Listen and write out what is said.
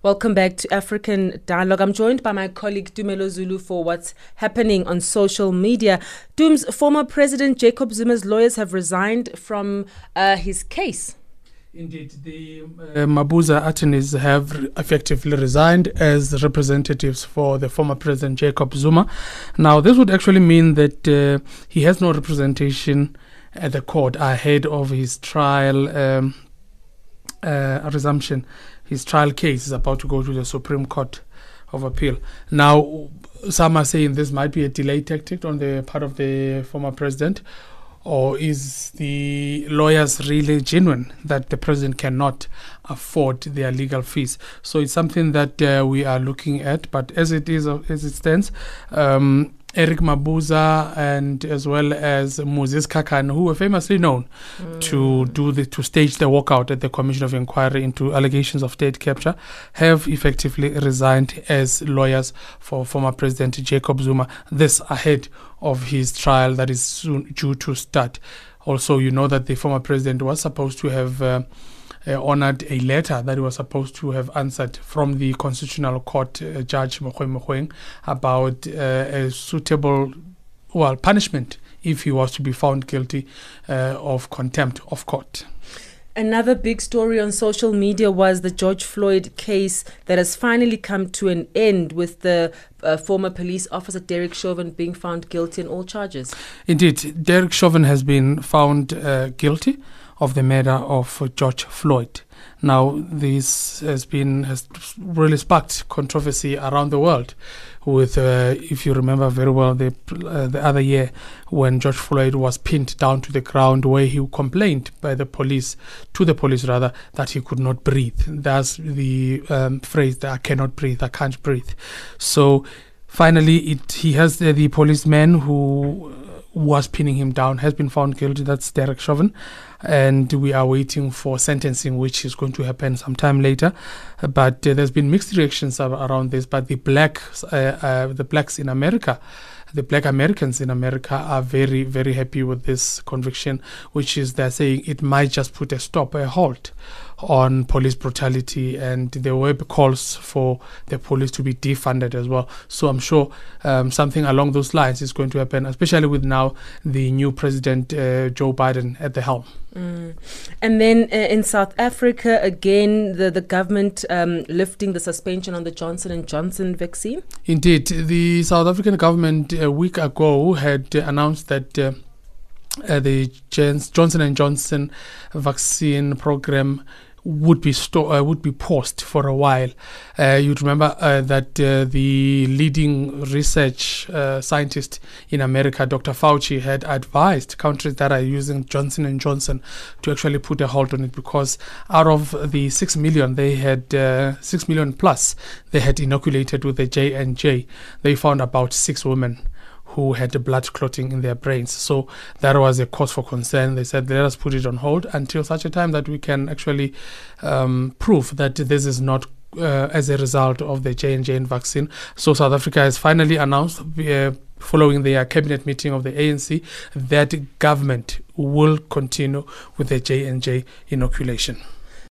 Welcome back to African Dialogue. I'm joined by my colleague Tumelo Zulu for what's happening on social media. Doom's former President Jacob Zuma's lawyers have resigned from uh, his case. Indeed, the uh, Mabuza attorneys have effectively resigned as representatives for the former President Jacob Zuma. Now, this would actually mean that uh, he has no representation at the court ahead of his trial um, uh, resumption his trial case is about to go to the Supreme Court of Appeal. Now, some are saying this might be a delay tactic on the part of the former president, or is the lawyers really genuine that the president cannot afford their legal fees? So it's something that uh, we are looking at. But as it is, as it stands, um, Eric Mabuza and as well as Muzi Sikhakhane, who were famously known mm. to do the to stage the walkout at the Commission of Inquiry into allegations of state capture, have effectively resigned as lawyers for former President Jacob Zuma. This ahead of his trial that is soon due to start. Also, you know that the former president was supposed to have. Uh, honored a letter that he was supposed to have answered from the Constitutional Court uh, Judge Mogoeng Mogoeng about uh, a suitable, well, punishment if he was to be found guilty uh, of contempt of court. Another big story on social media was the George Floyd case that has finally come to an end with the uh, former police officer Derek Chauvin being found guilty in all charges. Indeed, Derek Chauvin has been found uh, guilty of the murder of George Floyd. Now, this has been has really sparked controversy around the world. With, uh, if you remember very well, the uh, the other year when George Floyd was pinned down to the ground, where he complained by the police to the police rather that he could not breathe. That's the um, phrase that I cannot breathe, I can't breathe. So finally, it he has uh, the policeman who was pinning him down has been found guilty. That's Derek Chauvin. And we are waiting for sentencing, which is going to happen sometime later. But uh, there's been mixed reactions around this. But the blacks, uh, uh, the blacks in America, the black Americans in America are very, very happy with this conviction, which is they're saying it might just put a stop, a halt on police brutality, and there were calls for the police to be defunded as well. So I'm sure um, something along those lines is going to happen, especially with now the new president uh, Joe Biden at the helm. Mm. And then uh, in South Africa, again, the, the government um, lifting the suspension on the Johnson and Johnson vaccine. Indeed, the South African government a week ago had announced that. Uh, uh, the Johnson and Johnson vaccine program would be sto- uh, would be paused for a while. Uh, you'd remember uh, that the leading research scientist in America, Dr. Fauci, had advised countries that are using Johnson and Johnson to actually put a halt on it because out of the six million they had six million plus they had inoculated with the J and J, they found about six women who had blood clotting in their brains. So that was a cause for concern. They said, let us put it on hold until such a time that we can actually um, prove that this is not uh, as a result of the J&J vaccine. So South Africa has finally announced, uh, following their cabinet meeting of the ANC, that government will continue with the J&J inoculation.